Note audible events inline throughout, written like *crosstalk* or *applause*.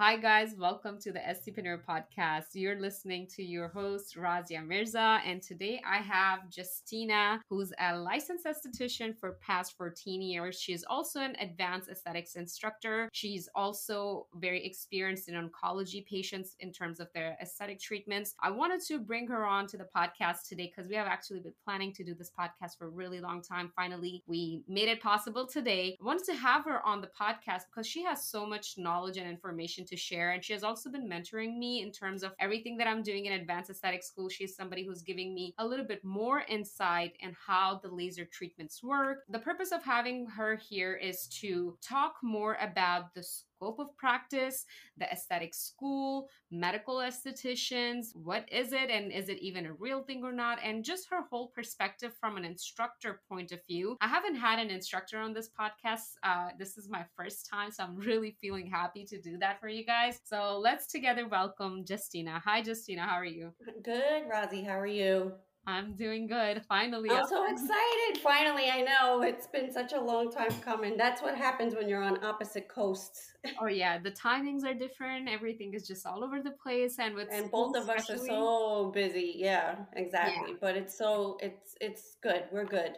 Hi, guys. Welcome to the Estipreneur podcast. You're listening to your host, Razia Mirza. And today I have Justina, who's a licensed esthetician for past 14 years. She's also an advanced aesthetics instructor. She's also very experienced in oncology patients in terms of their aesthetic treatments. I wanted to bring her on to the podcast today because we have actually been planning to do this podcast for a really long time. Finally, we made it possible today. I wanted to have her on the podcast because she has so much knowledge and information to share. And she has also been mentoring me in terms of everything that I'm doing in advanced aesthetic school. She's somebody who's giving me a little bit more insight in how the laser treatments work. The purpose of having her here is to talk more about the scope of practice, the aesthetic school, medical estheticians, what is it and is it even a real thing or not, and just her whole perspective from an instructor point of view. I haven't had an instructor on this podcast. Uh, this is my first time, so I'm really feeling happy to do that for you guys. So let's together welcome Justina. Hi, Justina. How are you? Good, Razi. How are you? I'm doing good. Finally. I'm so excited. Finally, I know it's been such a long time coming. That's what happens when you're on opposite coasts. *laughs* oh yeah, the timings are different. Everything is just all over the place and with And both of us are so busy. Yeah, exactly. Yeah. But it's so it's it's good. We're good.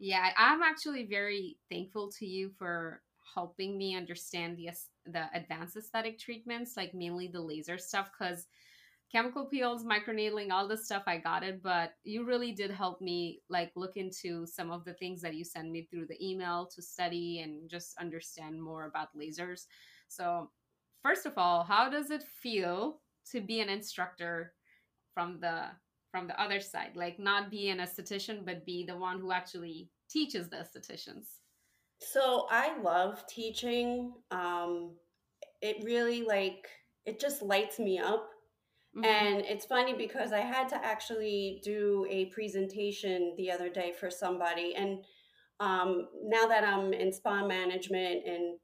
Yeah, I'm actually very thankful to you for helping me understand the the advanced aesthetic treatments, like mainly the laser stuff cuz chemical peels, microneedling, all this stuff, I got it. But you really did help me like look into some of the things that you send me through the email to study and just understand more about lasers. So, first of all, how does it feel to be an instructor from the from the other side? Like not be an esthetician, but be the one who actually teaches the estheticians. So I love teaching. Um, it really like it just lights me up Mm-hmm. And it's funny because I had to actually do a presentation the other day for somebody. And um, now that I'm in spa management and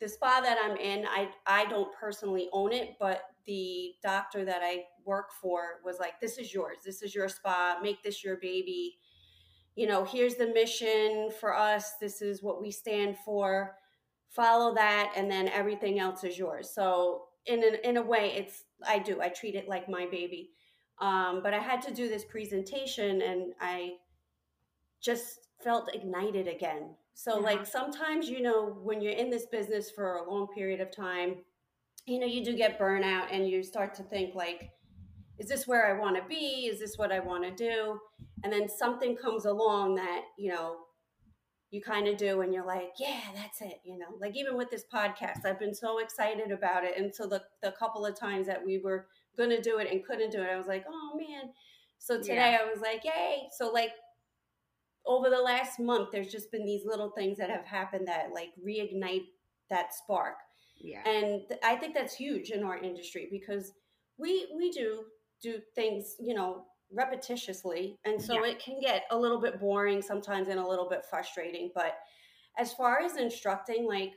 the spa that I'm in, I, I don't personally own it, but the doctor that I work for was like, This is yours. This is your spa. Make this your baby. You know, here's the mission for us. This is what we stand for. Follow that, and then everything else is yours. So in a, in a way it's i do i treat it like my baby. Um, but i had to do this presentation and i just felt ignited again. So yeah. like sometimes you know when you're in this business for a long period of time you know you do get burnout and you start to think like is this where i want to be? Is this what i want to do? And then something comes along that you know you kind of do and you're like yeah that's it you know? Like even with this podcast i've been so excited about it and so the, the couple of times that we were going to do it and couldn't do it i was like oh man. So today yeah. i was like yay. So like over the last month there's just been these little things that have happened that like reignite that spark. Yeah. And th- i think that's huge in our industry because we we do do things you know repetitiously and so yeah. it can get a little bit boring sometimes and a little bit frustrating but as far as instructing like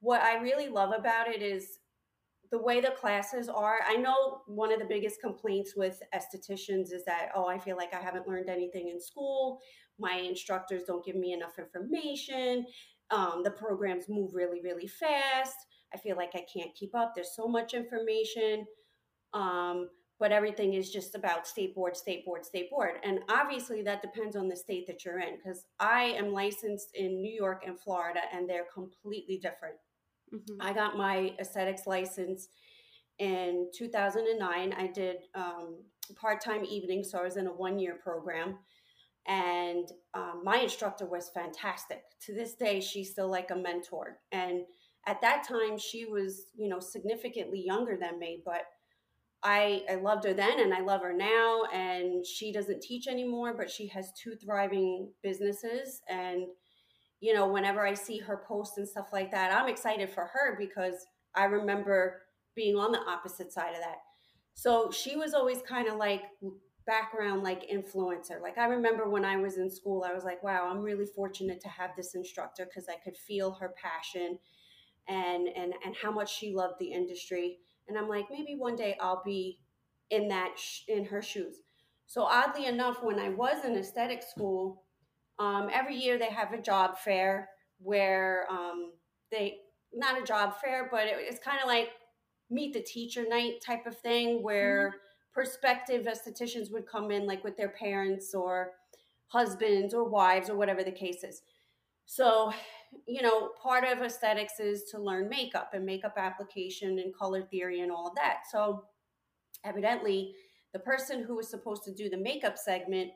what i really love about it is the way the classes are. I know one of the biggest complaints with estheticians is that oh i feel like i haven't learned anything in school. My instructors don't give me enough information. Um, the programs move really really fast. I feel like i can't keep up. There's so much information. Um, but everything is just about state board, state board, state board. And obviously that depends on the state that you're in because I am licensed in New York and Florida and they're completely different. Mm-hmm. I got my aesthetics license in 2009. I did um, part time evening, so I was in a one year program. And um, my instructor was fantastic. To this day, she's still like a mentor. And at that time, she was, you know, significantly younger than me, but I, I loved her then and I love her now. And she doesn't teach anymore, but she has two thriving businesses. And, you know, whenever I see her post and stuff like that, I'm excited for her because I remember being on the opposite side of that. So she was always kind of like background, like influencer. Like I remember when I was in school, I was like, wow, I'm really fortunate to have this instructor because I could feel her passion and, and, and how much she loved the industry and i'm like maybe one day i'll be in that sh- in her shoes so oddly enough when i was in aesthetic school um, every year they have a job fair where um, they not a job fair but it, it's kind of like meet the teacher night type of thing where mm-hmm. prospective estheticians would come in like with their parents or husbands or wives or whatever the case is. So, you know, part of aesthetics is to learn makeup and makeup application and color theory and all of that. So, evidently, the person who was supposed to do the makeup segment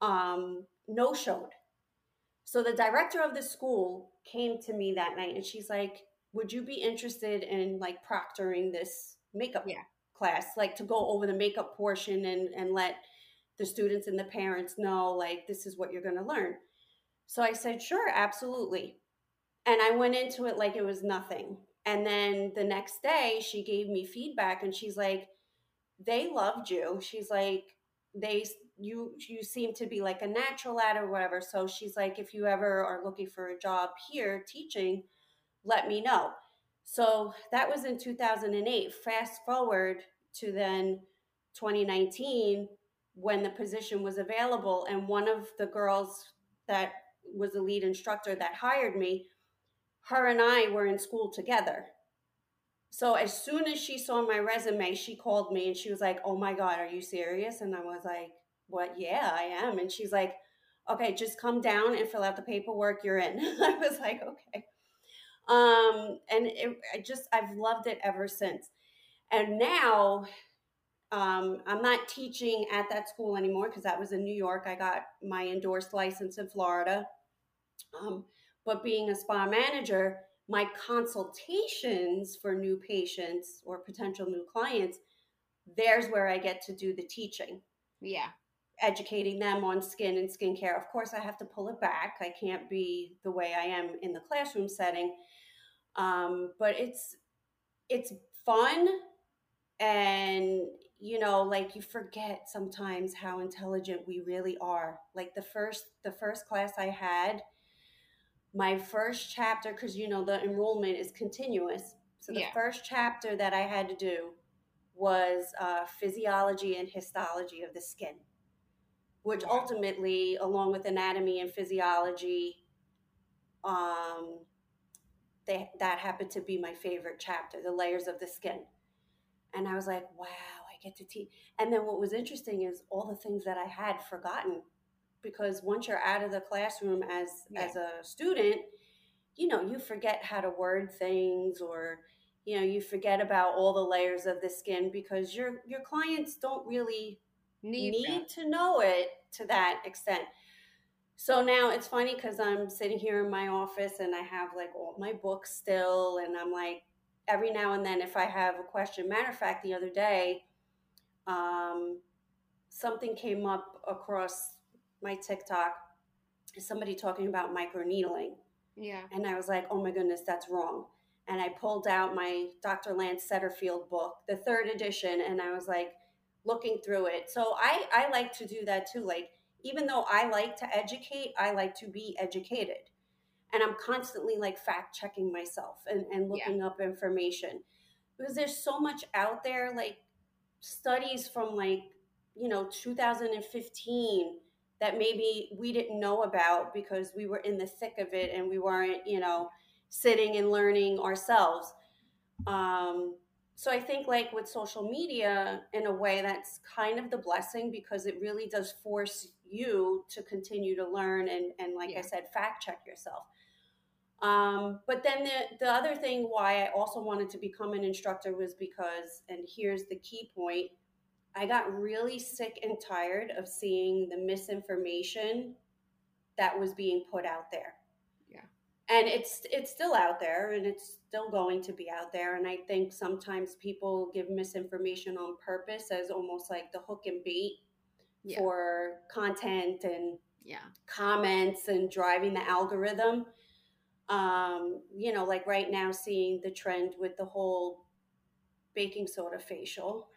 um, no showed. So, the director of the school came to me that night and she's like, Would you be interested in like proctoring this makeup yeah. class, like to go over the makeup portion and, and let the students and the parents know, like, this is what you're going to learn? So I said, Sure, absolutely. And I went into it like it was nothing. And then the next day, she gave me feedback and she's like, They loved you. She's like, they you you seem to be like a natural at or whatever so she's like if you ever are looking for a job here teaching let me know so that was in 2008 fast forward to then 2019 when the position was available and one of the girls that was the lead instructor that hired me, her and I were in school together. So as soon as she saw my resume, she called me and she was like, "Oh my god, are you serious?" And I was like, "What? Yeah, I am." And she's like, "Okay, just come down and fill out the paperwork. You're in." *laughs* I was like, "Okay." Um, and it, I just I've loved it ever since. And now um, I'm not teaching at that school anymore because that was in New York. I got my endorsed license in Florida. Um, but being a spa manager, my consultations for new patients or potential new clients, there's where I get to do the teaching. Yeah. Educating them on skin and skincare. Of course, I have to pull it back. I can't be the way I am in the classroom setting. Um, but it's it's fun and you know like you forget sometimes how intelligent we really are like the first the first class i had my first chapter because you know the enrollment is continuous so the yeah. first chapter that i had to do was uh, physiology and histology of the skin which wow. ultimately along with anatomy and physiology um, they, that happened to be my favorite chapter the layers of the skin and i was like wow get to teach and then what was interesting is all the things that i had forgotten because once you're out of the classroom as yeah. as a student you know you forget how to word things or you know you forget about all the layers of the skin because your your clients don't really need, need to know it to that extent. So now it's funny because i'm sitting here in my office and i have like all my books still and i'm like every now and then if i have a question matter of fact the other day um, something came up across my TikTok somebody talking about microneedling. Yeah. And I was like, oh my goodness, that's wrong. And I pulled out my Dr. Lance Setterfield book, the third edition, and I was like looking through it. So I, I like to do that too. Like, even though I like to educate, I like to be educated. And I'm constantly like fact checking myself and, and looking yeah. up information because there's so much out there, like studies from like, you know, 2015 that maybe we didn't know about because we were in the thick of it and we weren't, you know, sitting and learning ourselves. Um, so I think like with social media, in a way, that's kind of the blessing because it really does force you to continue to learn and, and like yeah. I said, fact check yourself. Um, but then the, the other thing why I also wanted to become an instructor was because, and here's the key point, I got really sick and tired of seeing the misinformation that was being put out there. Yeah. And it's it's still out there and it's still going to be out there and I think sometimes people give misinformation on purpose as almost like the hook and bait yeah. for content and yeah. comments and driving the algorithm. Um, you know, like right now seeing the trend with the whole baking soda facial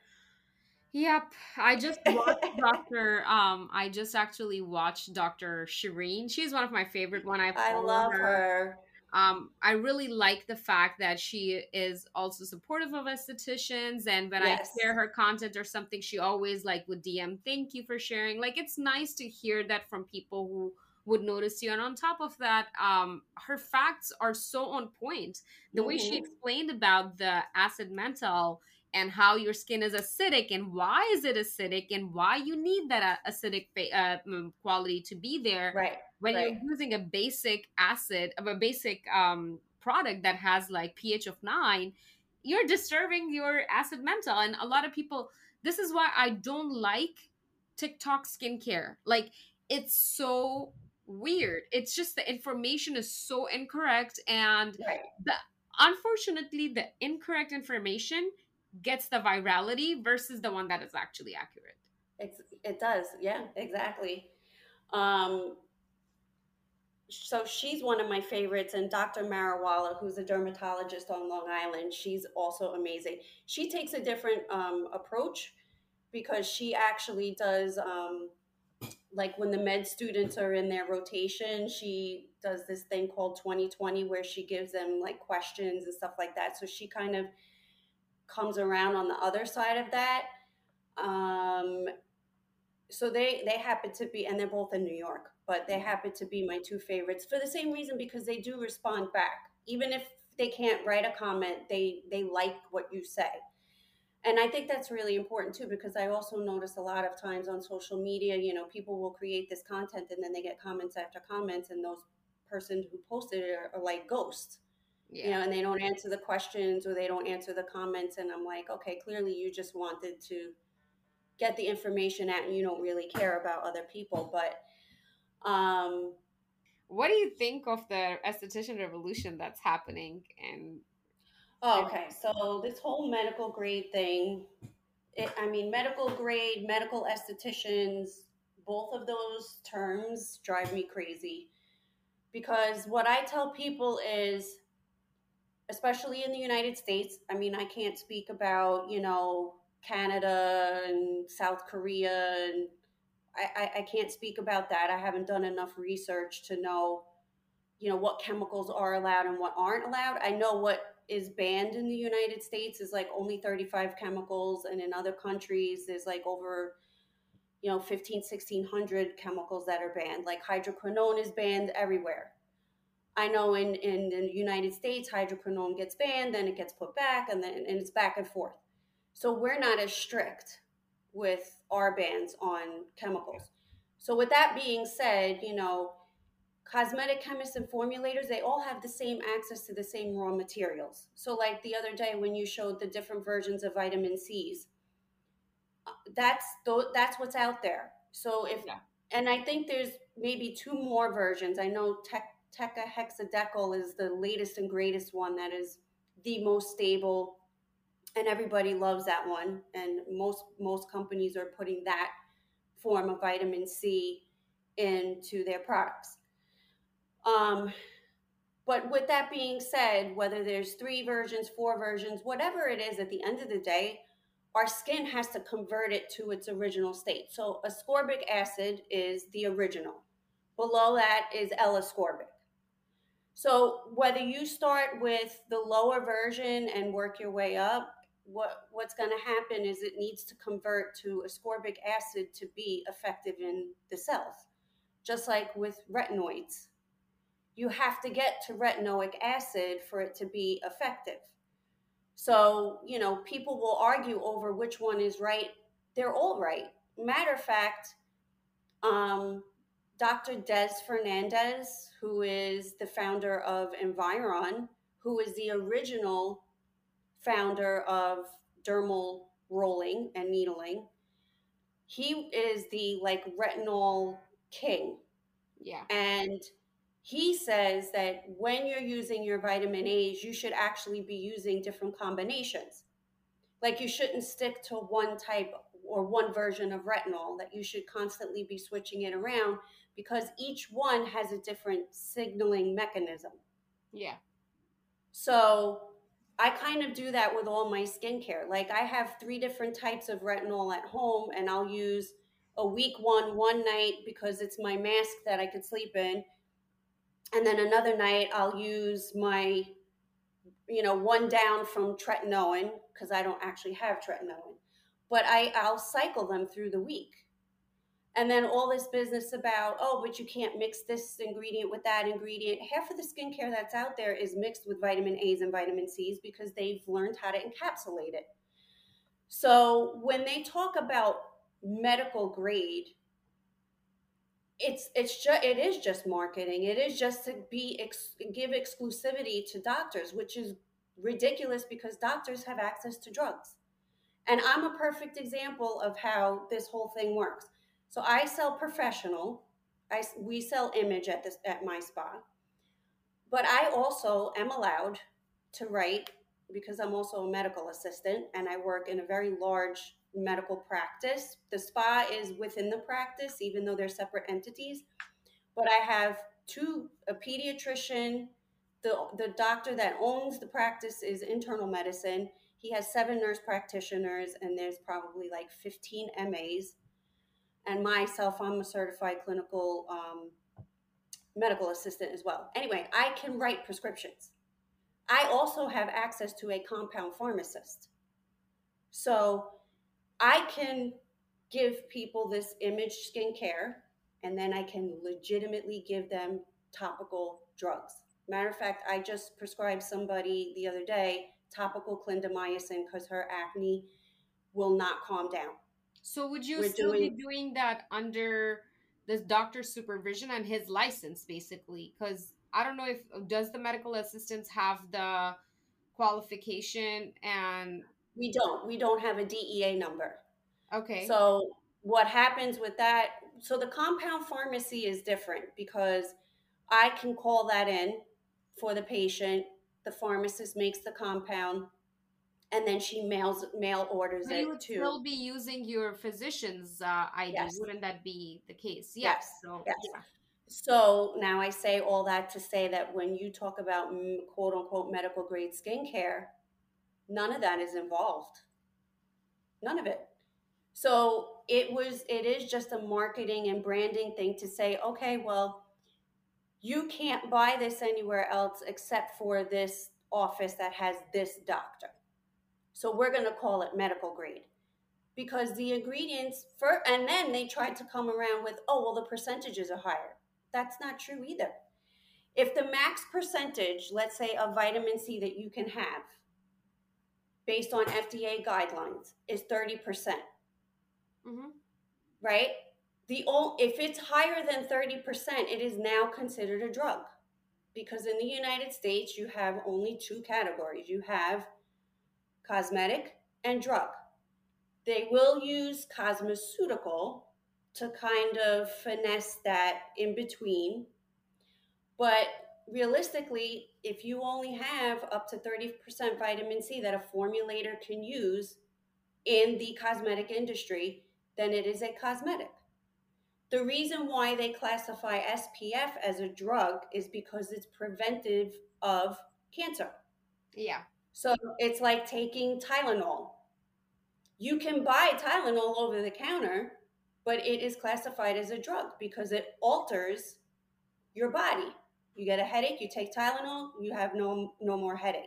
Yep. I just *laughs* watched Dr. Um, I just actually watched Dr. Shereene. She's one of my favorite one I've I love her. her. Um, I really like the fact that she is also supportive of estheticians and when yes. I share her content or something, she always like would DM, thank you for sharing. Like it's nice to hear that from people who would notice you and on top of that um, her facts are so on point the mm-hmm. way she mm-hmm. explained about the acid mantle and how your skin is acidic and why is it acidic and why you need that uh, acidic uh, mm, quality to be there right when right. you're using a basic acid of a basic um, product that has like ph of 9 you're disturbing your acid mantle and a lot of people this is why i don't like tiktok skincare like it's so weird it's just the information is so incorrect and right. the unfortunately the incorrect information gets the virality versus the one that is actually accurate. It's, it does. Yeah, exactly. Um, so she's one of my favorites and dr marawala who's a dermatologist on long island she's also amazing she takes a different um, approach because she actually does um, like when the med students are in their rotation she does this thing called 2020 where she gives them like questions and stuff like that so she kind of comes around on the other side of that. Um, so they they happen to be, and they're both in New York, but they happen to be my two favorites for the same reason because they do respond back, even if they can't write a comment. They they like what you say, and I think that's really important too because I also notice a lot of times on social media, you know, people will create this content and then they get comments after comments, and those person who posted it are, are like ghosts yeah. you know, and they don't answer the questions or they don't answer the comments. And I'm like, okay, clearly you just wanted to get the information out and you don't really care about other people. But, um, what do you think of the esthetician revolution that's happening? And oh, okay, so this whole medical grade thing, it, I mean, medical grade, medical estheticians, both of those terms drive me crazy because what I tell people is especially in the United States. I mean, I can't speak about, you know, Canada and South Korea, and I, I, I can't speak about that. I haven't done enough research to know, you know, what chemicals are allowed and what aren't allowed. I know what is banned in the United States is like only 35 chemicals, and in other countries, there's like over you know 15 1600 chemicals that are banned like hydroquinone is banned everywhere I know in, in the United States, hydroquinone gets banned, then it gets put back, and then and it's back and forth. So we're not as strict with our bans on chemicals. So with that being said, you know, cosmetic chemists and formulators, they all have the same access to the same raw materials. So like the other day when you showed the different versions of vitamin C's, uh, that's that's what's out there. So if yeah. and I think there's maybe two more versions. I know tech Hexadecyl is the latest and greatest one that is the most stable and everybody loves that one and most most companies are putting that form of vitamin C into their products. Um, but with that being said, whether there's three versions, four versions, whatever it is, at the end of the day, our skin has to convert it to its original state. So ascorbic acid is the original. Below that is L-ascorbic. So whether you start with the lower version and work your way up, what what's going to happen is it needs to convert to ascorbic acid to be effective in the cells. Just like with retinoids, you have to get to retinoic acid for it to be effective. So, you know, people will argue over which one is right. They're all right. Matter of fact, um, Dr. Des Fernandes, who is the founder of Environ, who is the original founder of dermal rolling and needling. He is the like retinol king. Yeah. And he says that when you're using your vitamin A's, you should actually be using different combinations. Like you shouldn't stick to one type or one version of retinol, that you should constantly be switching it around because each one has a different signaling mechanism. Yeah. So I kind of do that with all my skincare. Like I have three different types of retinol at home, and I'll use a week one one night because it's my mask that I could sleep in. And then another night I'll use my, you know, one down from tretinoin because I don't actually have tretinoin. But I, I'll cycle them through the week And then all this business about, oh, but you can't mix this ingredient with that ingredient. Half of the skincare that's out there is mixed with vitamin A's and vitamin C's because they've learned how to encapsulate it. So when they talk about medical grade, it's it's just it is just marketing. It is just to be ex- give exclusivity to doctors, which is ridiculous because doctors have access to drugs. And I'm a perfect example of how this whole thing works. So I sell professional. I we sell image at this at my spa. But I also am allowed to write because I'm also a medical assistant and I work in a very large medical practice. The spa is within the practice, even though they're separate entities. But I have two a pediatrician, the the doctor that owns the practice is internal medicine. He has seven nurse practitioners, and there's probably like 15 MAs. And myself, I'm a certified clinical um, medical assistant as well. Anyway, I can write prescriptions. I also have access to a compound pharmacist. So I can give people this image skincare and then I can legitimately give them topical drugs. Matter of fact, I just prescribed somebody the other day topical clindamycin because her acne will not calm down. So would you We're still doing, be doing that under this doctor's supervision and his license basically? Because I don't know if does the medical assistants have the qualification and we don't. We don't have a DEA number. Okay. So what happens with that? So the compound pharmacy is different because I can call that in for the patient. The pharmacist makes the compound and then she mails mail orders but it you would to. still be using your physician's uh, ID, yes. wouldn't that be the case? Yes. yes. So, yes. Yeah. So now I say all that to say that when you talk about quote unquote medical grade skincare, none of that is involved. None of it. So it was it is just a marketing and branding thing to say, okay, well, you can't buy this anywhere else except for this office that has this doctor. So we're going to call it medical grade because the ingredients for and then they tried to come around with, oh, well, the percentages are higher that's not true either. If the max percentage, let's say, of vitamin C that you can have based on FDA guidelines is 30%, percent mm hmm right? The if it's higher than 30%, it is now considered a drug because in the United States, you have only two categories you have cosmetic and drug. They will use cosmeceutical to kind of finesse that in between. But realistically, if you only have up to 30% vitamin C that a formulator can use in the cosmetic industry, then it is a cosmetic. The reason why they classify SPF as a drug is because it's preventive of cancer. Yeah. So it's like taking Tylenol. You can buy Tylenol over the counter, but it is classified as a drug because it alters your body. You get a headache, you take Tylenol, you have no no more headache.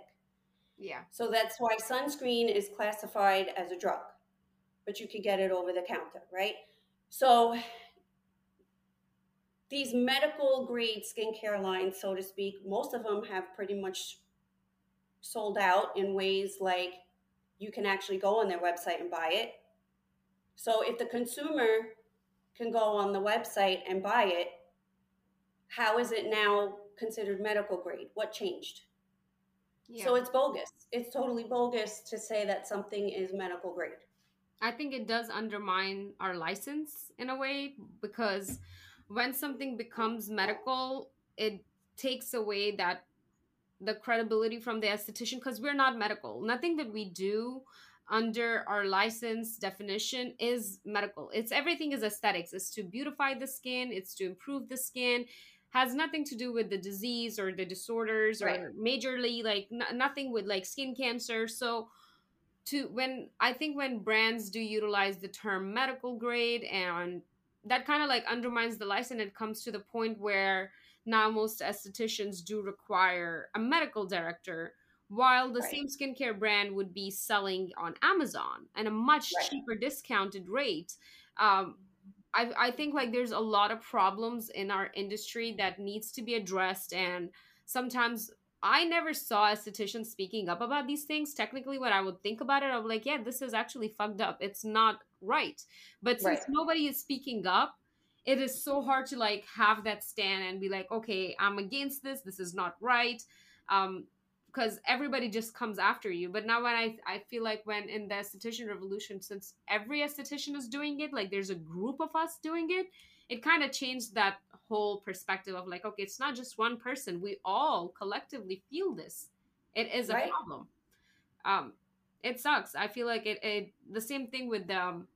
Yeah. So that's why sunscreen is classified as a drug, but you can get it over the counter, right? So these medical grade skincare lines, so to speak, most of them have pretty much sold out in ways like you can actually go on their website and buy it so if the consumer can go on the website and buy it, how is it now considered medical grade? What changed? Yeah. So it's bogus. It's totally bogus to say that something is medical grade. I think it does undermine our license in a way because when something becomes medical, it takes away that the credibility from the esthetician because we're not medical. Nothing that we do under our license definition is medical. It's everything is aesthetics. It's to beautify the skin, it's to improve the skin. Has nothing to do with the disease or the disorders right. or majorly like n- nothing with like skin cancer. So to when I think when brands do utilize the term medical grade and that kind of like undermines the license it comes to the point where now most estheticians do require a medical director while the right. same skincare brand would be selling on Amazon and a much right. cheaper discounted rate. Um, I, I think like there's a lot of problems in our industry that needs to be addressed and sometimes I never saw estheticians speaking up about these things. Technically, when I would think about it, I'm like, yeah, this is actually fucked up. It's not right. But since right. nobody is speaking up, it is so hard to like have that stand and be like, okay, I'm against this. This is not right. Um, because everybody just comes after you. But now when I I feel like when in the esthetician revolution, since every esthetician is doing it, like there's a group of us doing it, it kind of changed that whole perspective of like, okay, it's not just one person. We all collectively feel this. It is a right. problem. Um, it sucks. I feel like it, it the same thing with the um,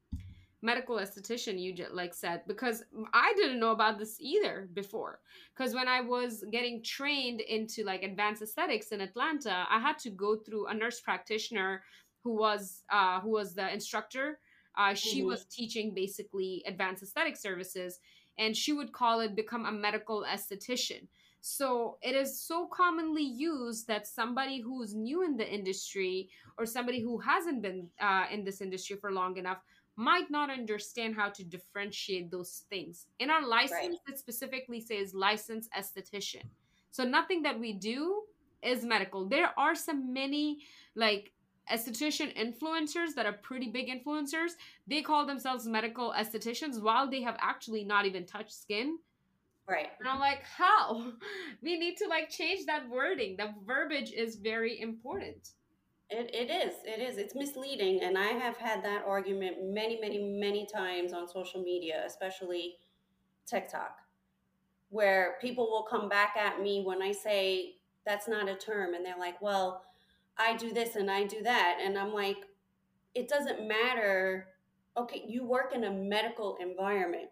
medical esthetician you just like said because I didn't know about this either before. Because when I was getting trained into like advanced aesthetics in Atlanta, I had to go through a nurse practitioner who was uh, who was the instructor. Uh, she mm-hmm. was teaching basically advanced aesthetic services and she would call it become a medical esthetician. So it is so commonly used that somebody who's new in the industry or somebody who hasn't been uh, in this industry for long enough might not understand how to differentiate those things. In our license, right. it specifically says licensed esthetician. So nothing that we do is medical. There are some many like esthetician influencers that are pretty big influencers, they call themselves medical estheticians while they have actually not even touched skin. Right. And I'm like, how? *laughs* We need to like change that wording. The verbiage is very important. It, it is. It is. It's misleading. And I have had that argument many, many, many times on social media, especially TikTok, where people will come back at me when I say that's not a term. And they're like, well, I do this and I do that. And I'm like, it doesn't matter. Okay, you work in a medical environment.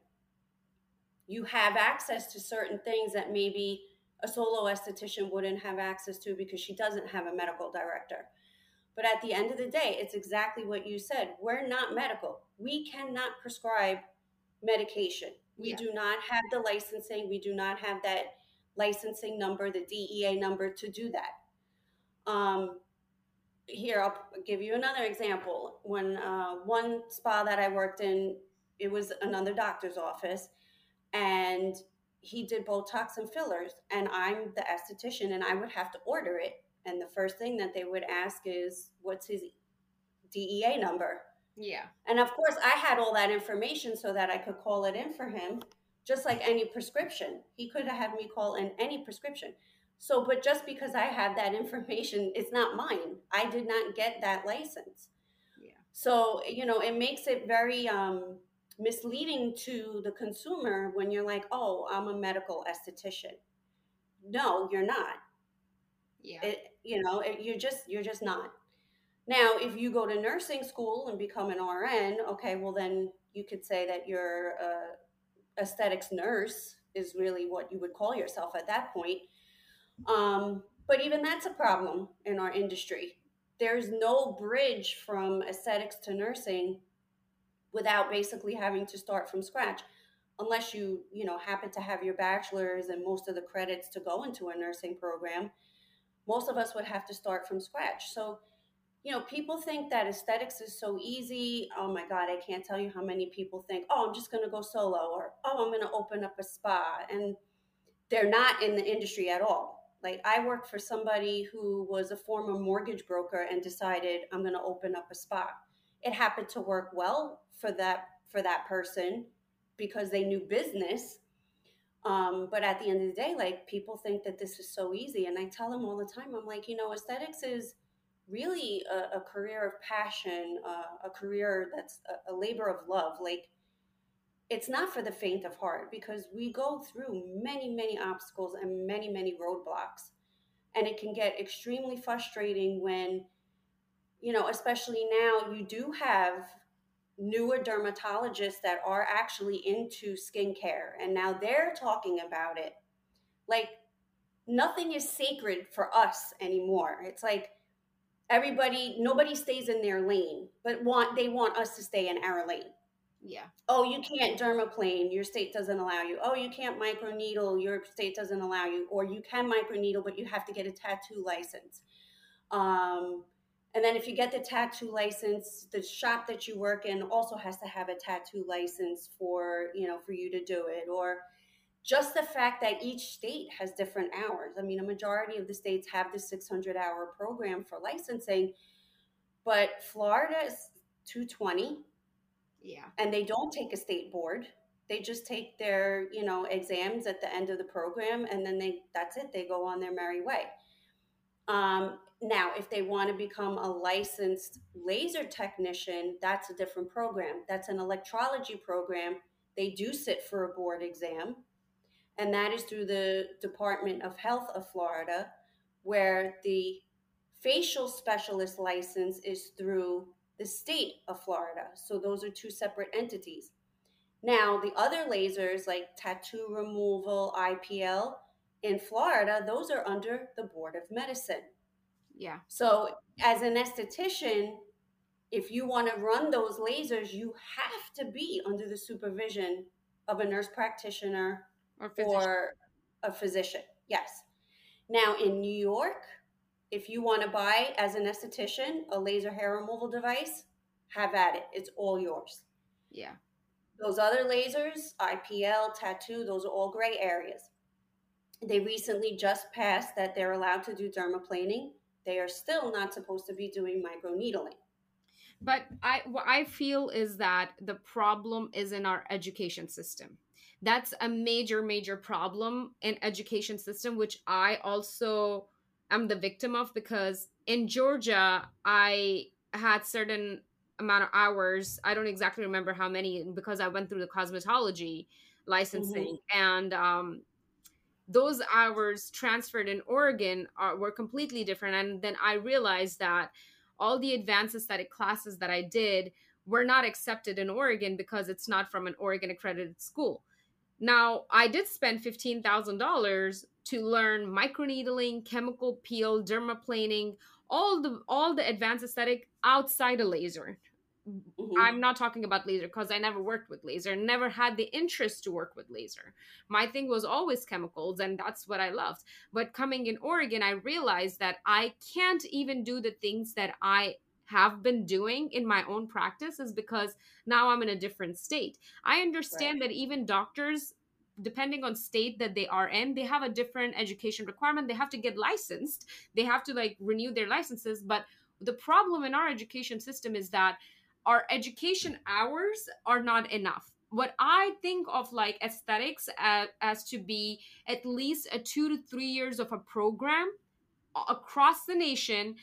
You have access to certain things that maybe a solo esthetician wouldn't have access to because she doesn't have a medical director. But at the end of the day, it's exactly what you said. We're not medical. We cannot prescribe medication. We yeah. do not have the licensing. We do not have that licensing number, the DEA number to do that. Um, here i'll give you another example when uh, one spa that i worked in it was another doctor's office and he did botox and fillers and i'm the esthetician and i would have to order it and the first thing that they would ask is what's his dea number yeah and of course i had all that information so that i could call it in for him just like any prescription he could have had me call in any prescription so, but just because I have that *laughs* information, it's not mine. I did not get that license. Yeah. So, you know, it makes it very um, misleading to the consumer when you're like, oh, I'm a medical esthetician. No, you're not. Yeah. It, you know, it, you're just, you're just not. Now, if you go to nursing school and become an RN, okay, well, then you could say that you're a aesthetics nurse is really what you would call yourself at that point um, but even that's a problem in our industry. There's no bridge from aesthetics to nursing without basically having to start from scratch unless you you know happen to have your bachelor's and most of the credits to go into a nursing program most of us would have to start from scratch so you know people think that aesthetics is so easy oh my god i can't tell you how many people think oh i'm just going to go solo or oh i'm going to open up a spa and they're not in the industry at all like I worked for somebody who was a former mortgage broker and decided I'm going to open up a spa. It happened to work well for that for that person because they knew business. Um, but at the end of the day, like people think that this is so easy, and I tell them all the time, I'm like, you know, aesthetics is really a, a career of passion, uh, a career that's a, a labor of love. Like it's not for the faint of heart because we go through many, many obstacles and many, many roadblocks. And it can get extremely frustrating when, you know, especially now, you do have newer dermatologists that are actually into skincare. And now they're talking about it. Like, nothing is sacred for us anymore. It's like, everybody nobody stays in their lane but want they want us to stay in our lane yeah. Oh, you can't dermaplane. Your state doesn't allow you. Oh, you can't microneedle. Your state doesn't allow you. Or you can microneedle, but you have to get a tattoo license. Um, And then if you get the tattoo license, the shop that you work in also has to have a tattoo license for, you know, for you to do it. Or just the fact that each state has different hours. I mean, a majority of the states have the 600 hour program for licensing, but Florida is 220. Yeah. And they don't take a state board. They just take their, you know, exams at the end of the program and then they that's it. They go on their merry way. Um, now, if they want to become a licensed laser technician, that's a different program. That's an electrology program. They do sit for a board exam, and that is through the Department of Health of Florida, where the facial specialist license is through the state of Florida. So those are two separate entities. Now, the other lasers like tattoo removal, IPL, in Florida, those are under the Board of Medicine. Yeah. So, as an esthetician, if you want to run those lasers, you have to be under the supervision of a nurse practitioner or, or a physician. Yes. Now, in New York, if you want to buy as an esthetician a laser hair removal device, have at it. It's all yours. Yeah. Those other lasers, IPL, tattoo, those are all gray areas. They recently just passed that they're allowed to do dermaplaning. They are still not supposed to be doing microneedling. But I what I feel is that the problem is in our education system. That's a major major problem in education system which I also am the victim of because in Georgia I had certain amount of hours. I don't exactly remember how many because I went through the cosmetology licensing mm-hmm. and um those hours transferred in Oregon are, were completely different. And then I realized that all the advanced aesthetic classes that I did were not accepted in Oregon because it's not from an Oregon accredited school. Now, I did spend $15,000 to learn microneedling, chemical peel, dermaplaning, all the all the advanced aesthetic outside a laser. Mm-hmm. I'm not talking about laser because I never worked with laser, never had the interest to work with laser. My thing was always chemicals, and that's what I loved. But coming in Oregon, I realized that I can't even do the things that I have been doing in my own practice is because now I'm in a different state. I understand right. that even doctors depending on state that they are in they have a different education requirement they have to get licensed they have to like renew their licenses but the problem in our education system is that our education hours are not enough. What i think of like aesthetics as, as to be at least a two to three years of a program across the nation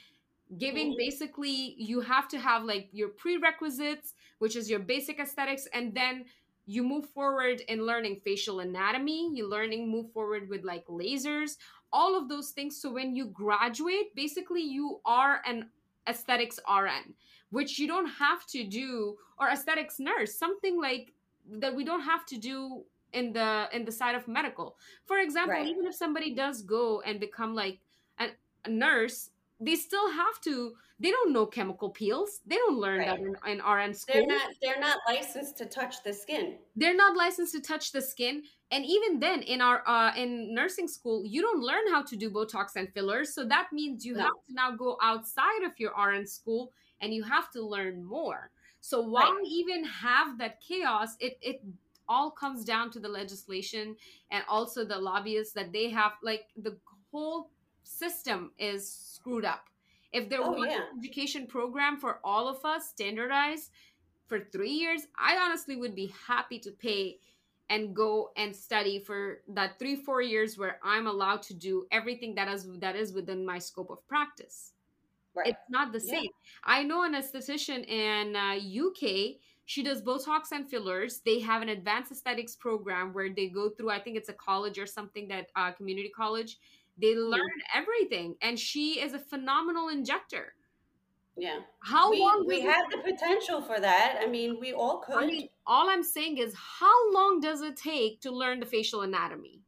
giving mm-hmm. basically you have to have like your prerequisites which is your basic aesthetics and then you move forward in learning facial anatomy you learning move forward with like lasers all of those things. So when you graduate basically you are an aesthetics rn which you don't have to do or aesthetics nurse something like that we don't have to do in the in the side of medical for example right. even if somebody does go and become like a, a, nurse they still have to they don't know chemical peels they don't learn right. that in, in rn school they're not they're not licensed to touch the skin they're not licensed to touch the skin and even then in our uh, in nursing school you don't learn how to do botox and fillers so that means you no. have to now go outside of your rn school and you have to learn more so why right. even have that chaos it it all comes down to the legislation and also the lobbyists that they have like the whole system is screwed up if there oh, was yeah. an education program for all of us standardized for three years i honestly would be happy to pay and go and study for that three four years where i'm allowed to do everything that is that is within my scope of practice Right. It's not the same. Yeah. I know an esthetician in uh, UK. She does Botox and fillers. They have an advanced aesthetics program where they go through. I think it's a college or something that uh, community college. They learn yeah. everything, and she is a phenomenal injector. Yeah. How we, long? We have the potential for that. I mean, we all could. I mean, all I'm saying is, how long does it take to learn the facial anatomy?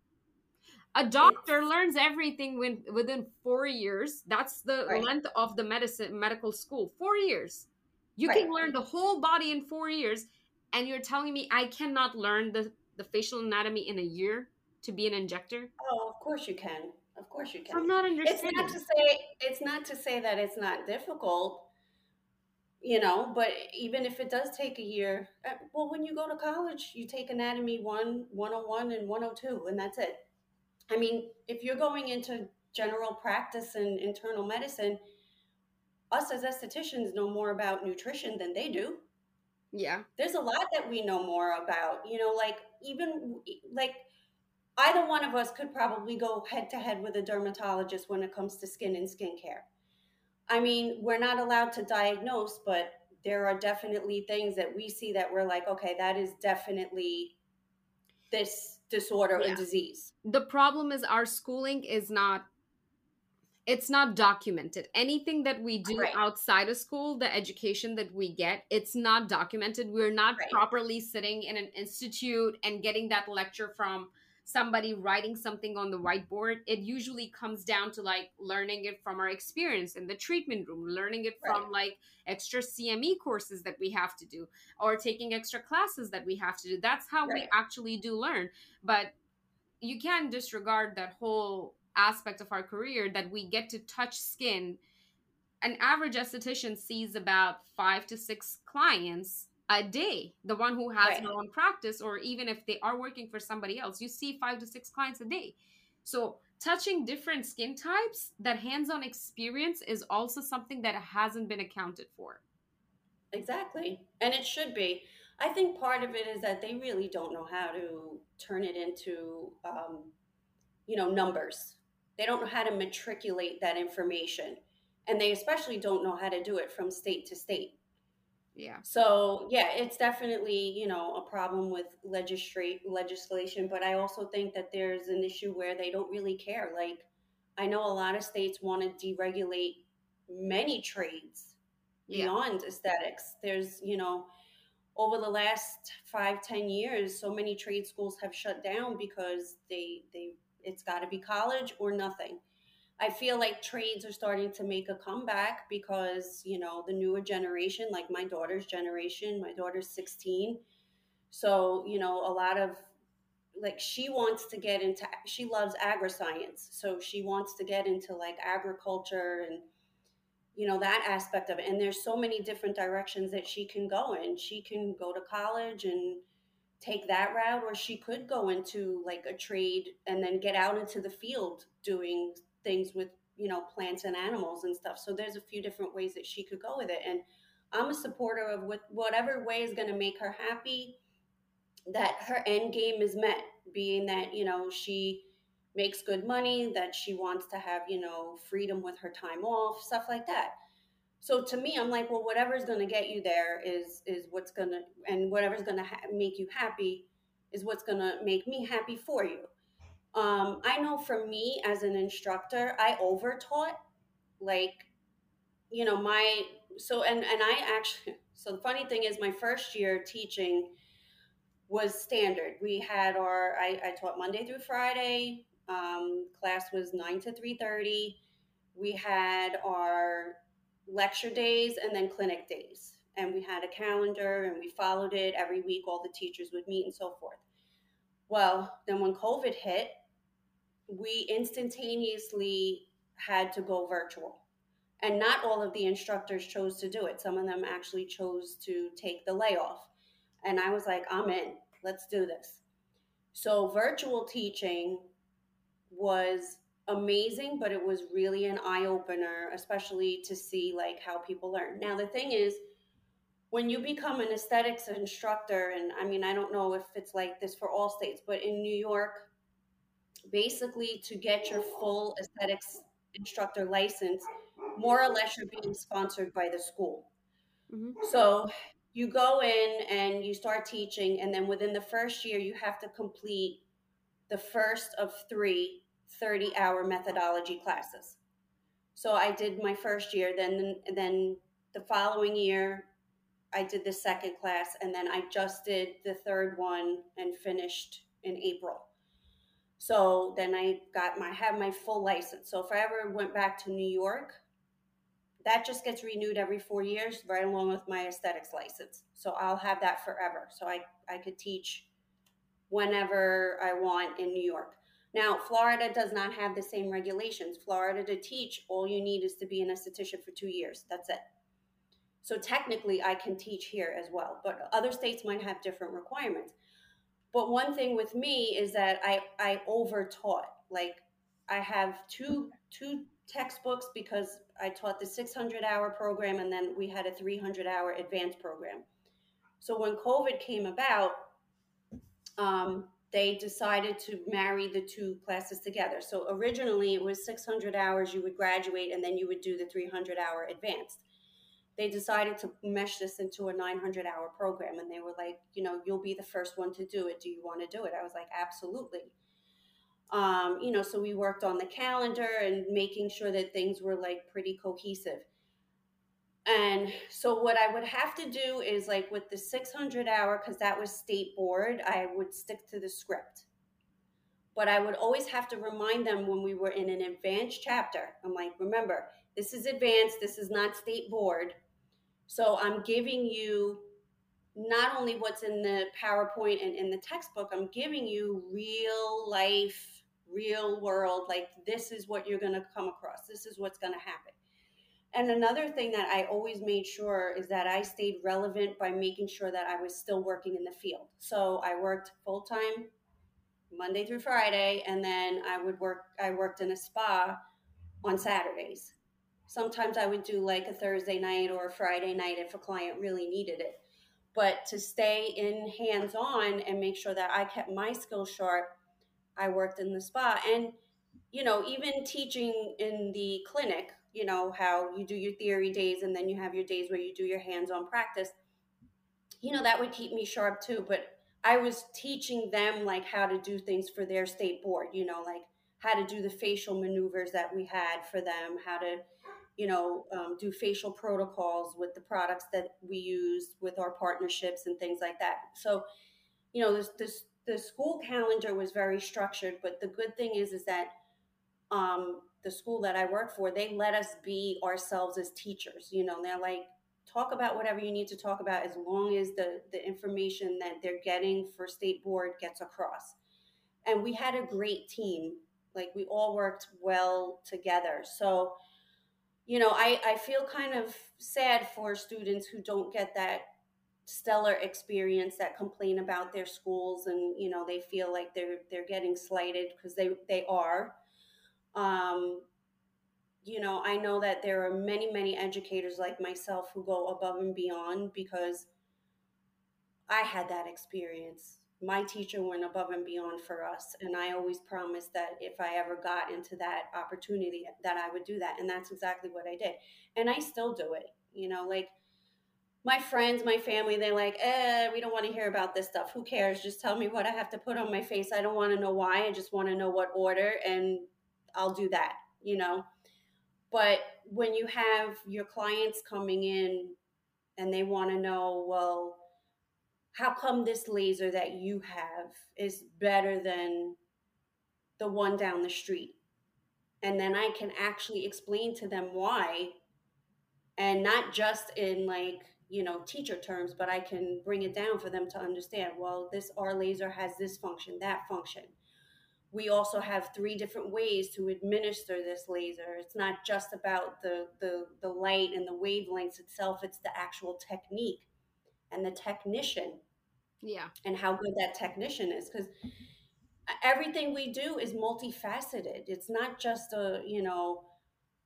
A doctor learns everything when, within four years that's the right. length of the medicine medical school four years you right. can learn the whole body in four years and you're telling me i cannot learn the, the facial anatomy in a year to be an injector oh of course you can of course you can. I'm not understanding It's not to say it's not to say that it's not difficult, you know. But even if it does take a year, uh, well, when you go to college, you take anatomy one, 101, and 102, and that's it. I mean, if you're going into general practice and internal medicine, us as estheticians know more about nutrition than they do. yeah. There's a lot that we know more about, you know, like even like either one of us could probably go head to head with a dermatologist when it comes to skin and skincare. I mean, we're not allowed to diagnose, but there are definitely things that we see that we're like, okay, that is definitely this disorder Yeah. or disease. the problem is our schooling is not it's not documented anything that we do Right. outside of school the education that we get it's not documented we're not Right. properly sitting in an institute and getting that lecture from somebody writing something on the whiteboard it usually comes down to like learning it from our experience in the treatment room learning it from Right. like extra cme courses that we have to do or taking extra classes that we have to do that's how we actually do learn but you can't disregard that whole aspect of our career that we get to touch skin. An average esthetician sees about five to six clients a day. The one who has Right. their own practice, or even if they are working for somebody else, you see five to six clients a day. So, touching different skin types, that hands on experience is also something that hasn't been accounted for. Exactly. And it should be. I think part of it is that they really don't know how to turn it into, um, you know, numbers. They don't know how to matriculate that information. And they especially don't know how to do it from state to state. Yeah. So, yeah, it's definitely, you know, a problem with legislate legislation, but I also think that there's an issue where they don't really care. Like I know a lot of states want to deregulate many trades Yeah. beyond aesthetics. There's, you know, over the last five, ten years, so many trade schools have shut down because they they it's got to be college or nothing. I feel like trades are starting to make a comeback because you know the newer generation, like my daughter's generation, my daughter's sixteen, so you know a lot of like she wants to get into she loves agri-science. So she wants to get into like agriculture and you know that aspect of it. And there's so many different directions that she can go in. She can go to college and take that route or she could go into like a trade and then get out into the field doing things with you know plants and animals and stuff. So there's a few different ways that she could go with it. And i'm a supporter of with whatever way is going to make her happy that her end game is met being that you know she makes good money that she wants to have you know freedom with her time off stuff like that. So to me i'm like well whatever's going to get you there is is what's going to and whatever's going to ha- make you happy is what's going to make me happy for you um, i know for me as an instructor i over taught like you know my so and and i actually *laughs* so the funny thing is my first year teaching was standard. We had our i, I taught monday through friday um, class was 9 to 3.30 we had our lecture days and then clinic days. And we had a calendar and we followed it every week all the teachers would meet and so forth. Well then when covid hit we instantaneously had to go virtual. And not all of the instructors chose to do it. Some of them actually chose to take the layoff. And i was like i'm in. Let's do this. So virtual teaching was amazing but it was really an eye-opener especially to see like how people learn. Now the thing is when you become an aesthetics instructor and i mean i don't know if it's like this for all states but in new york basically to get your full aesthetics instructor license more or less you're being sponsored by the school. Mhm. so you go in and you start teaching and then within the first year you have to complete the first of three 30 hour methodology classes. So i did my first year then then the following year i did the second class and then i just did the third one and finished in april so then i got my have my full license so if i ever went back to new york that just gets renewed every four years right along with my aesthetics license so i'll have that forever so i i could teach whenever i want in new york Now, Florida does not have the same regulations. Florida to teach, all you need is to be an esthetician for two years. That's it. So technically, I can teach here as well, but other states might have different requirements. But one thing with me is that I I over taught. Like I have two two textbooks because I taught the 600 hour program and then we had a 300 hour advanced program. So when COVID came about, um, they decided to marry the two classes together. So originally it was 600 hours, you would graduate, and then you would do the 300 hour advanced. They decided to mesh this into a 900 hour program, and they were like, you know, you'll be the first one to do it. Do you want to do it? I was like, absolutely. Um, you know, so we worked on the calendar and making sure that things were like pretty cohesive. And so what I would have to do is like with the 600 hour, because that was state board, I would stick to the script. But I would always have to remind them when we were in an advanced chapter. I'm like, remember, this is advanced, this is not state board. So I'm giving you not only what's in the PowerPoint and in the textbook, I'm giving you real life, real world, like this is what you're going to come across, this is what's going to happen. And another thing that I always made sure is that I stayed relevant by making sure that I was still working in the field. So I worked full time Monday through Friday, and then I would work, I worked in a spa on Saturdays. Sometimes I would do like a Thursday night or a Friday night if a client really needed it. But to stay in hands on and make sure that I kept my skills sharp, I worked in the spa. And, you know, even teaching in the clinic, you know, how you do your theory days and then you have your days where you do your hands on practice. You know, that would keep me sharp too. But I was teaching them like how to do things for their state board, you know, like how to do the facial maneuvers that we had for them, how to, you know, um, do facial protocols with the products that we use with our partnerships and things like that. So, you know, this, this the school calendar was very structured, but the good thing is is that um, the school that I work for, they let us be ourselves as teachers. You know, they're like, talk about whatever you need to talk about as long as the, the information that they're getting for state board gets across. And we had a great team. Like we all worked well together. So, you know, I, I feel kind of sad for students who don't get that stellar experience that complain about their schools and you know they feel like they're they're getting slighted because they they are um, you know, I know that there are many, many educators like myself who go above and beyond because I had that experience. My teacher went above and beyond for us. And I always promised that if I ever got into that opportunity, that I would do that. And that's exactly what I did. And I still do it. You know, like my friends, my family, they're like, eh, we don't want to hear about this stuff. Who cares? Just tell me what I have to put on my face. I don't want to know why. I just want to know what order. And I'll do that, you know. But when you have your clients coming in and they want to know, well, how come this laser that you have is better than the one down the street? And then I can actually explain to them why, and not just in like, you know, teacher terms, but I can bring it down for them to understand. Well, this R laser has this function, that function we also have three different ways to administer this laser. It's not just about the, the, the light and the wavelengths itself, it's the actual technique and the technician. Yeah. And how good that technician is. Because everything we do is multifaceted. It's not just a, you know,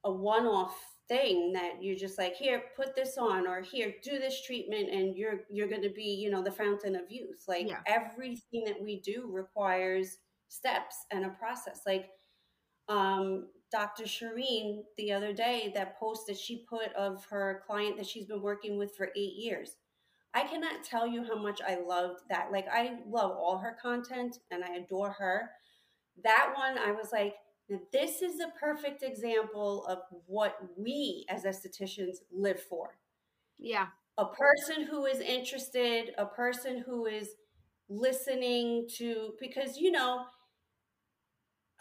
a one off thing that you're just like here put this on or here do this treatment and you're you're going to be you know the fountain of youth like yeah. everything that we do requires steps and a process. Like um, Dr. Shereene the other day, that post that she put of her client that she's been working with for eight years. I cannot tell you how much I loved that. Like, I love all her content and I adore her. That one, I was like, this is a perfect example of what we as estheticians live for. Yeah. A person who is interested, a person who is listening to, because, you know,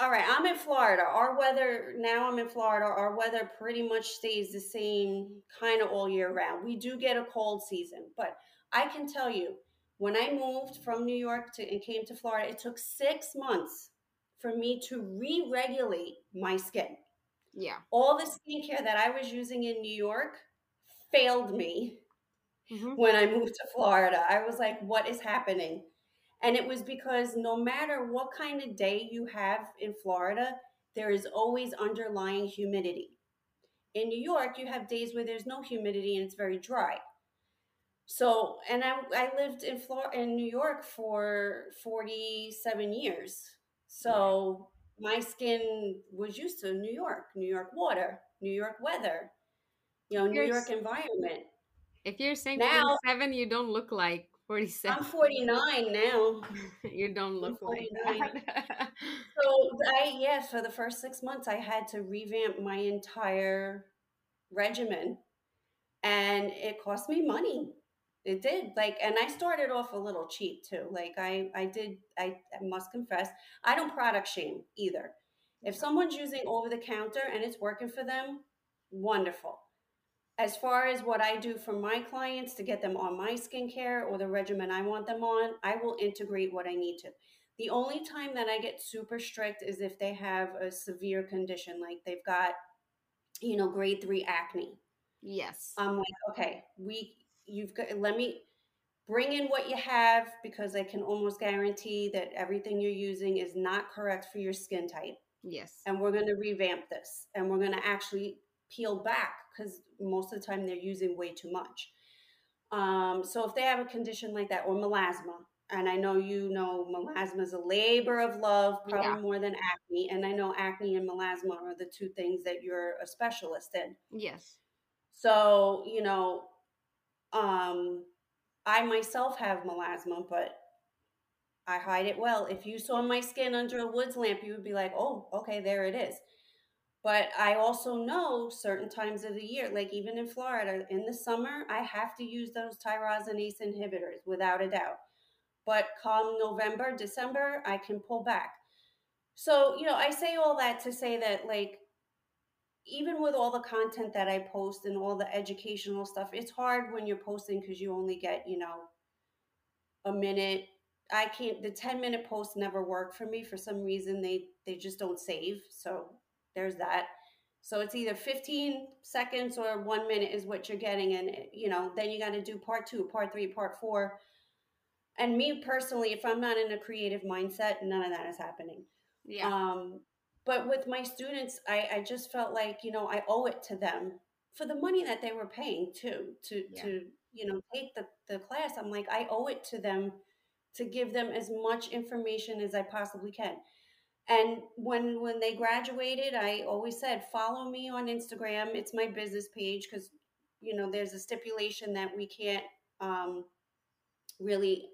all right, I'm in Florida. Our weather now I'm in Florida. Our weather pretty much stays the same kind of all year round. We do get a cold season, but I can tell you when I moved from New York to and came to Florida, it took 6 months for me to re-regulate my skin. Yeah. All the skincare that I was using in New York failed me Mhm. when I moved to Florida. I was like, what is happening? And it was because no matter what kind of day you have in Florida, there is always underlying humidity. In New York, you have days where there's no humidity and it's very dry. So, and I, I lived in Florida, in New York for 47 years. So my skin was used to New York, New York water, New York weather, you know, New York environment. If you're saying Now- 47, you don't look like 47. I'm 49 now. *laughs* you don't look like 49. that. So I yes, for the first six months I had to revamp my entire regimen. And it cost me money. It did. Like and I started off a little cheap too. Like I I did I, I must confess, I don't product shame either. If someone's using over the counter and it's working for them, wonderful. As far as what I do for my clients to get them on my skincare or the regimen I want them on, I will integrate what I need to. The only time that I get super strict is if they have a severe condition, like they've got, you know, grade three acne. yes. I'm like, okay, we, you've got, let me bring in what you have because I can almost guarantee that everything you're using is not correct for your skin type. yes. And we're going to revamp this and we're going to actually peel back because most of the time they're using way too much. Um, so if they have a condition like that or melasma, and I know you know melasma is a labor of love, probably Yeah. more than acne. And I know acne and melasma are the two things that you're a specialist in. Yes. So, you know, um, I myself have melasma, but I hide it well. If you saw my skin under a woods lamp, you would be like, oh, okay, there it is. But I also know certain times of the year, like even in Florida, in the summer, I have to use those tyrosinase inhibitors without a doubt. But come November, December, I can pull back. So, you know, I say all that to say that, like, even with all the content that I post and all the educational stuff, it's hard when you're posting because you only get, you know, a minute. I can't the 10 minute posts never work for me. For some reason they they just don't save. So there's that. So it's either 15 seconds or one minute is what you're getting. And you know, then you gotta do part two, part three, part four. And me personally, if I'm not in a creative mindset, none of that is happening. Yeah. Um, but with my students, I, I just felt like, you know, I owe it to them for the money that they were paying too, to, Yeah. to, you know, take the, the class. I'm like, I owe it to them to give them as much information as I possibly can. And when, when they graduated, I always said, follow me on Instagram. It's my business page. Cause you know, there's a stipulation that we can't, um, really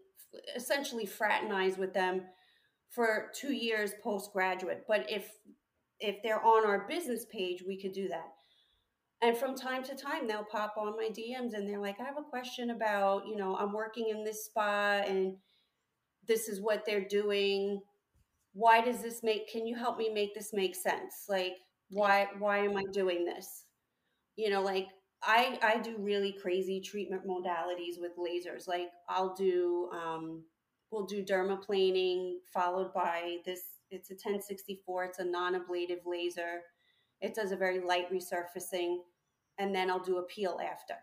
essentially fraternize with them for two years postgraduate. But if if they're on our business page, we could do that. And from time to time, they'll pop on my DMs and they're like, I have a question about, you know, I'm working in this spa and this is what they're doing. Why does this make, can you help me make this make sense? Like, why, why am I doing this? You know, like I, I do really crazy treatment modalities with lasers. Like I'll do, um, we'll do dermaplaning followed by this it's a 1064 it's a non-ablative laser it does a very light resurfacing and then i'll do a peel after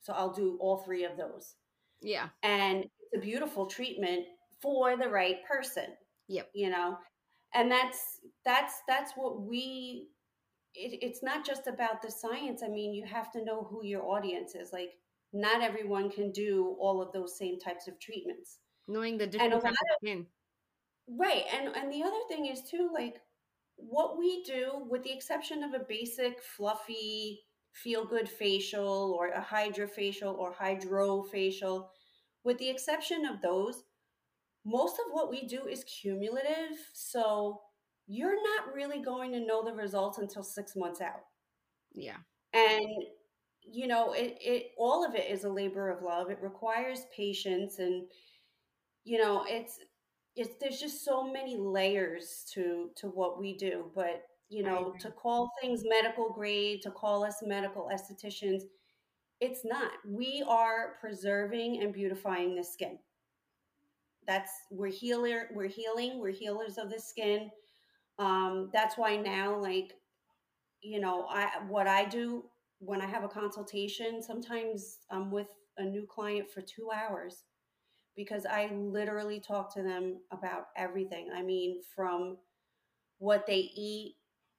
so i'll do all three of those yeah. and it's a beautiful treatment for the right person Yep. you know and that's that's that's what we it, it's not just about the science i mean you have to know who your audience is like not everyone can do all of those same types of treatments Knowing the different lot type of skin. Right. And and the other thing is too like what we do with the exception of a basic fluffy feel good facial or a hydrofacial or hydrofacial with the exception of those most of what we do is cumulative so you're not really going to know the results until 6 months out. Yeah. and you know it, it all of it is a labor of love. It requires patience and you know it's it's there's just so many layers to to what we do. But you know to call things medical grade to call us medical estheticians it's not. We are preserving and beautifying the skin that's we're healer we're healing we're healers of the skin Um, that's why now, like, you know, I what I do when I have a consultation, sometimes I'm with a new client for two hours because I literally talk to them about everything. I mean, from what they eat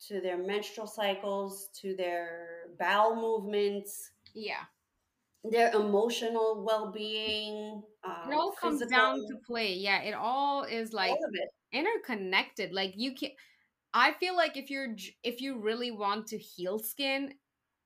to their menstrual cycles to their bowel movements. Yeah. Their emotional well being. Um, it all comes physical, down to play. Yeah. It all is like all interconnected. Like you can I feel like if you're if you really want to heal skin,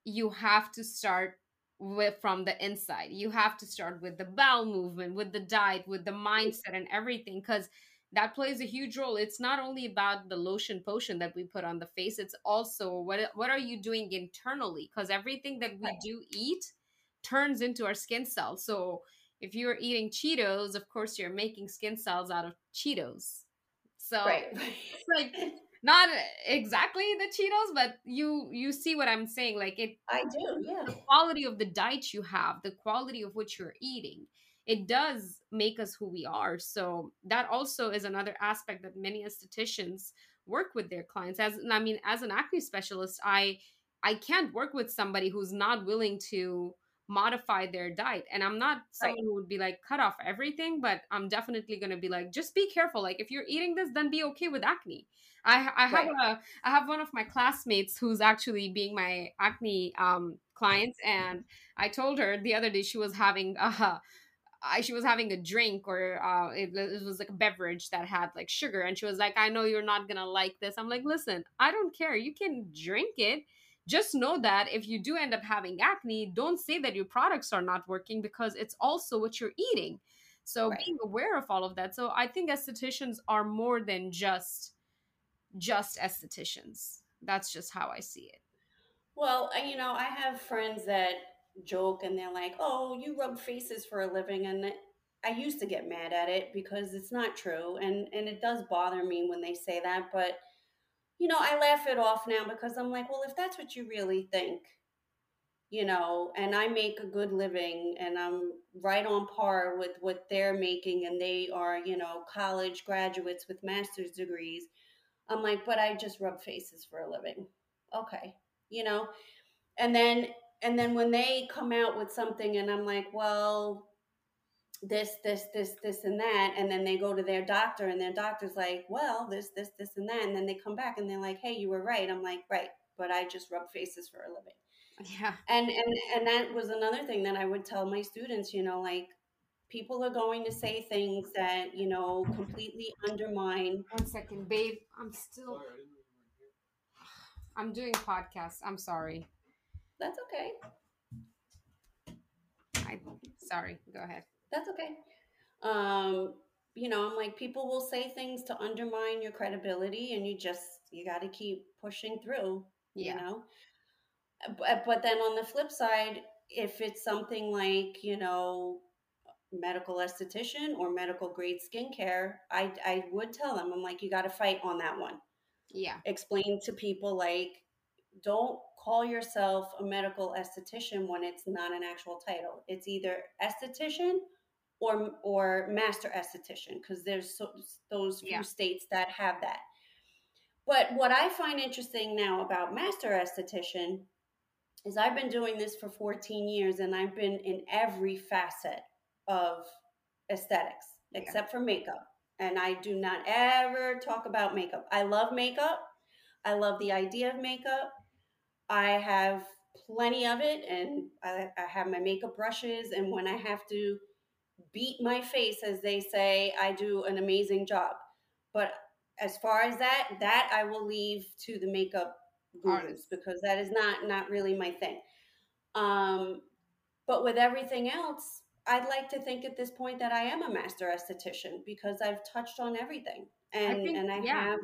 you have to start with from the inside. You have to start with the bowel movement, with the diet, with the mindset and everything cuz that plays a huge role. It's not only about the lotion potion that we put on the face, it's also what what are you doing internally cuz everything that we do eat turns into our skin cells. So if you're eating Cheetos, of course you're making skin cells out of Cheetos. So right. *laughs* it's like not exactly the cheetos but you you see what i'm saying like it i do yeah the quality of the diet you have the quality of what you're eating it does make us who we are so that also is another aspect that many estheticians work with their clients as i mean as an acne specialist i i can't work with somebody who's not willing to modify their diet and i'm not someone right. who would be like cut off everything but i'm definitely going to be like just be careful like if you're eating this then be okay with acne I, I have right. a I have one of my classmates who's actually being my acne um, client, and I told her the other day she was having *laughs* uh, I, she was having a drink or uh, it, it, was like a beverage that had like sugar, and she was like, "I know you're not gonna like this." I'm like, "Listen, I don't care. You can drink it. Just know that if you do end up having acne, don't say that your products are not working because it's also what you're eating." So right. being aware of all of that. So I think estheticians are more than just just estheticians. That's just how I see it. Well, you know, I have friends that joke and they're like, "Oh, you rub faces for a living," and I used to get mad at it because it's not true, and and it does bother me when they say that. But you know, I laugh it off now because I'm like, well, if that's what you really think, you know, and I make a good living and I'm right on par with what they're making, and they are, you know, college graduates with master's degrees I'm like, but I just rub faces for a living. Okay. You know? And then and then when they come out with something and I'm like, well, this, this, this, this, and that, and then they go to their doctor and their doctor's like, well, this, this, this, and that, and then they come back and they're like, hey, you were right. I'm like, right, but I just rub faces for a living. Yeah. And and and that was another thing that I would tell my students, you know, like people are going to say things that you know completely undermine one second babe. I'm still *sighs* i'm doing podcasts. I'm sorry. That's okay. I sorry. Go ahead that's okay um you know i'm like people will say things to undermine your credibility and you just you got to keep pushing through yeah. you know but, but then on the flip side if it's something like you know medical esthetician or medical grade skincare, I, I would tell them, I'm like, you got to fight on that one. Yeah. Explain to people, like, don't call yourself a medical esthetician when it's not an actual title. It's either esthetician or or master esthetician because there's so, those few yeah. states that have that. But what I find interesting now about master esthetician is I've been doing this for 14 years and I've been in every facet of aesthetics yeah. except for makeup. And I do not ever talk about makeup. I love makeup. I love the idea of makeup. I have plenty of it and I, I have my makeup brushes. And when I have to beat my face, as they say, I do an amazing job. But as far as that, that I will leave to the makeup gurus because that is not not really my thing. Um, but with everything else, I'd like to think at this point that I am a master esthetician because I've touched on everything and I think, and I yeah. have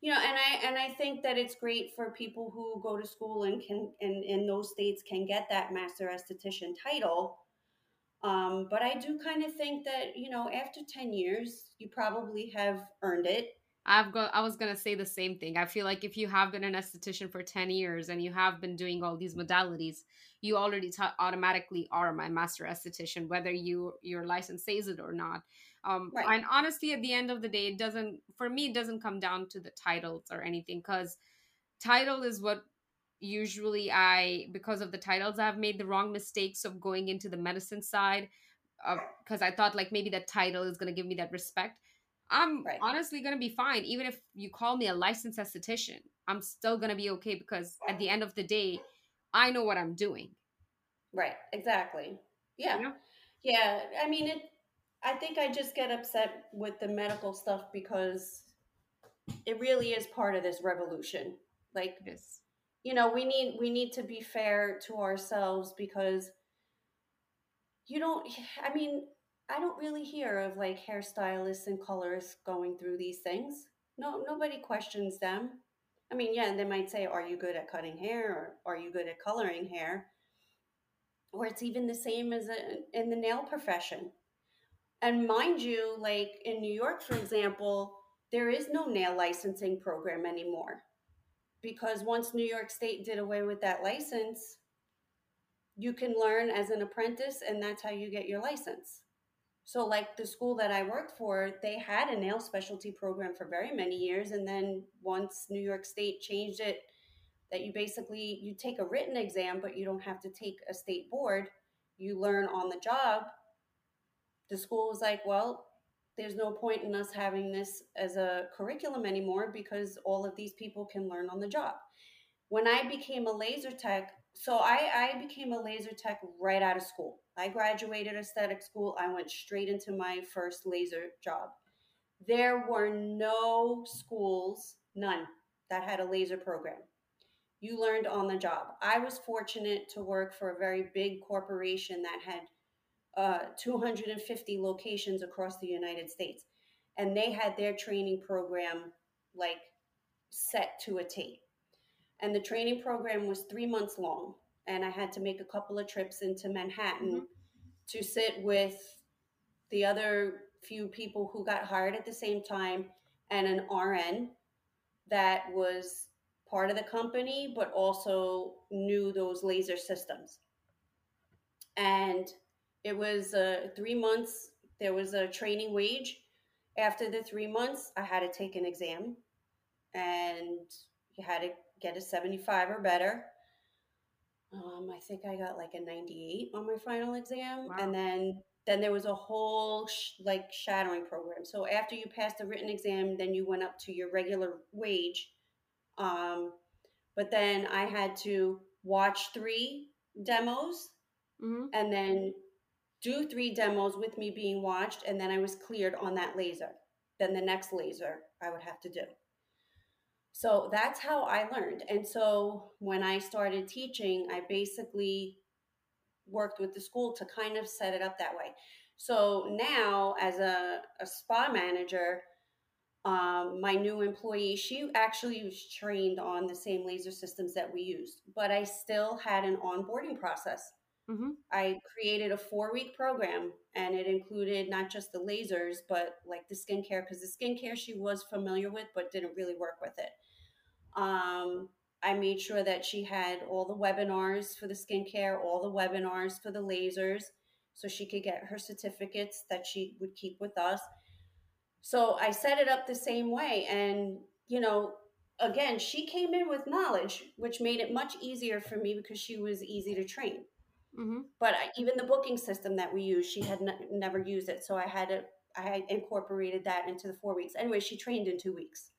you know and I and I think that it's great for people who go to school and can and in those states can get that master esthetician title um, but I do kind of think that you know after 10 years you probably have earned it I've got I was gonna say the same thing. I feel like if you have been an esthetician for 10 years and you have been doing all these modalities, you already t- automatically are my master esthetician whether you your license says it or not um, right. and honestly at the end of the day it doesn't for me it doesn't come down to the titles or anything because title is what usually i because of the titles i've made the wrong mistakes of going into the medicine side because i thought like maybe that title is going to give me that respect. I'm right. honestly going to be fine even if you call me a licensed esthetician i'm still going to be okay because at the end of the day i know what i'm doing. Right exactly. Yeah. Know? yeah i mean it i think i just get upset with the medical stuff because it really is part of this revolution. Like this you know we need we need to be fair to ourselves because you don't i mean i don't really hear of like hairstylists and colorists going through these things. No nobody questions them. I mean yeah and they might say are you good at cutting hair or are you good at coloring hair? Or it's even the same as in the nail profession. And mind you like in new york for example there is no nail licensing program anymore because once New York State did away with that license, you can learn as an apprentice, and that's how you get your license. So, like the school that I worked for, they had a nail specialty program for very many years, and then once New York State changed it, that you basically you take a written exam, but you don't have to take a state board. You learn on the job. The school was like, well, there's no point in us having this as a curriculum anymore because all of these people can learn on the job. When I became a laser tech, so I, I became a laser tech right out of school. I graduated aesthetic school. I went straight into my first laser job. There were no schools, none, that had a laser program. You learned on the job. I was fortunate to work for a very big corporation that had uh, 250 locations across the United States. And they had their training program like set to a T. And the training program was three months long. And I had to make a couple of trips into Manhattan mm-hmm. to sit with the other few people who got hired at the same time and an RN that was part of the company, but also knew those laser systems. And it was uh, three months. There was a training wage. After the three months, I had to take an exam, and you had to get a 75 or better. Um, I think I got like a 98 on my final exam, wow. and then then there was a whole sh- like shadowing program. So after you passed the written exam, then you went up to your regular wage. Um, but then I had to watch three demos, mm-hmm. and then do three demos with me being watched, and then I was cleared on that laser. Then the next laser I would have to do. So that's how I learned. And so when I started teaching, I basically worked with the school to kind of set it up that way. So now, as a, a spa manager, um, my new employee, she actually was trained on the same laser systems that we used, but I still had an onboarding process. Mm-hmm. I created a four week program and it included not just the lasers, but like the skincare, because the skincare she was familiar with, but didn't really work with it. Um, I made sure that she had all the webinars for the skincare, all the webinars for the lasers, so she could get her certificates that she would keep with us. So I set it up the same way. And, you know, again, she came in with knowledge, which made it much easier for me because she was easy to train. Mm-hmm. But I, even the booking system that we use, she had n- never used it, so I had to I had incorporated that into the four weeks. Anyway, she trained in two weeks.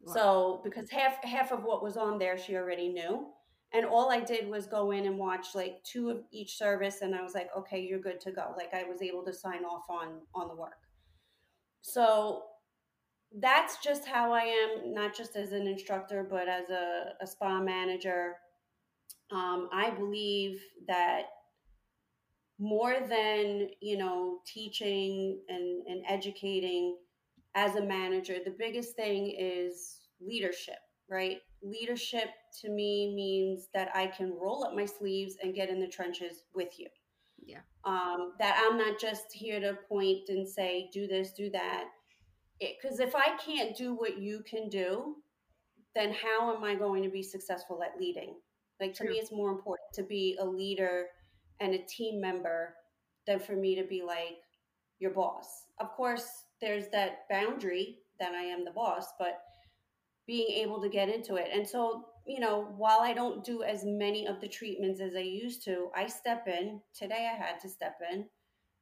Wow. So because half half of what was on there she already knew, and all I did was go in and watch like two of each service, and I was like, okay, you're good to go. Like I was able to sign off on on the work. So that's just how I am, not just as an instructor, but as a, a spa manager um, I believe that more than you know teaching and, and educating as a manager, the biggest thing is leadership, right? Leadership to me means that I can roll up my sleeves and get in the trenches with you. Yeah. Um, that I'm not just here to point and say, do this, do that. Because if I can't do what you can do, then how am I going to be successful at leading? Like to True. me, it's more important to be a leader and a team member than for me to be like your boss. Of course, there's that boundary that I am the boss, but being able to get into it. And so, you know, while I don't do as many of the treatments as I used to, I step in. Today I had to step in.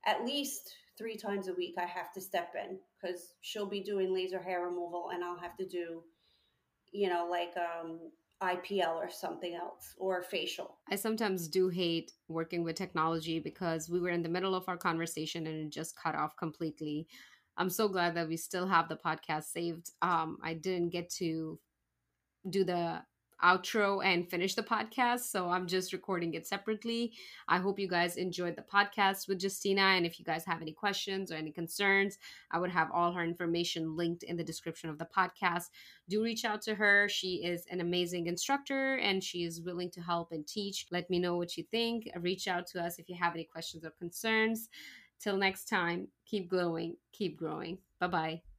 At least three times a week I have to step in because she'll be doing laser hair removal and I'll have to do, you know, like um IPL or something else or facial. I sometimes do hate working with technology because we were in the middle of our conversation and it just cut off completely. I'm so glad that we still have the podcast saved. Um, I didn't get to do the outro and finish the podcast. So I'm just recording it separately. I hope you guys enjoyed the podcast with Justina. And if you guys have any questions or any concerns, I would have all her information linked in the description of the podcast. Do reach out to her. She is an amazing instructor and she is willing to help and teach. Let me know what you think. Reach out to us if you have any questions or concerns. Till next time, keep glowing, keep growing. Bye bye.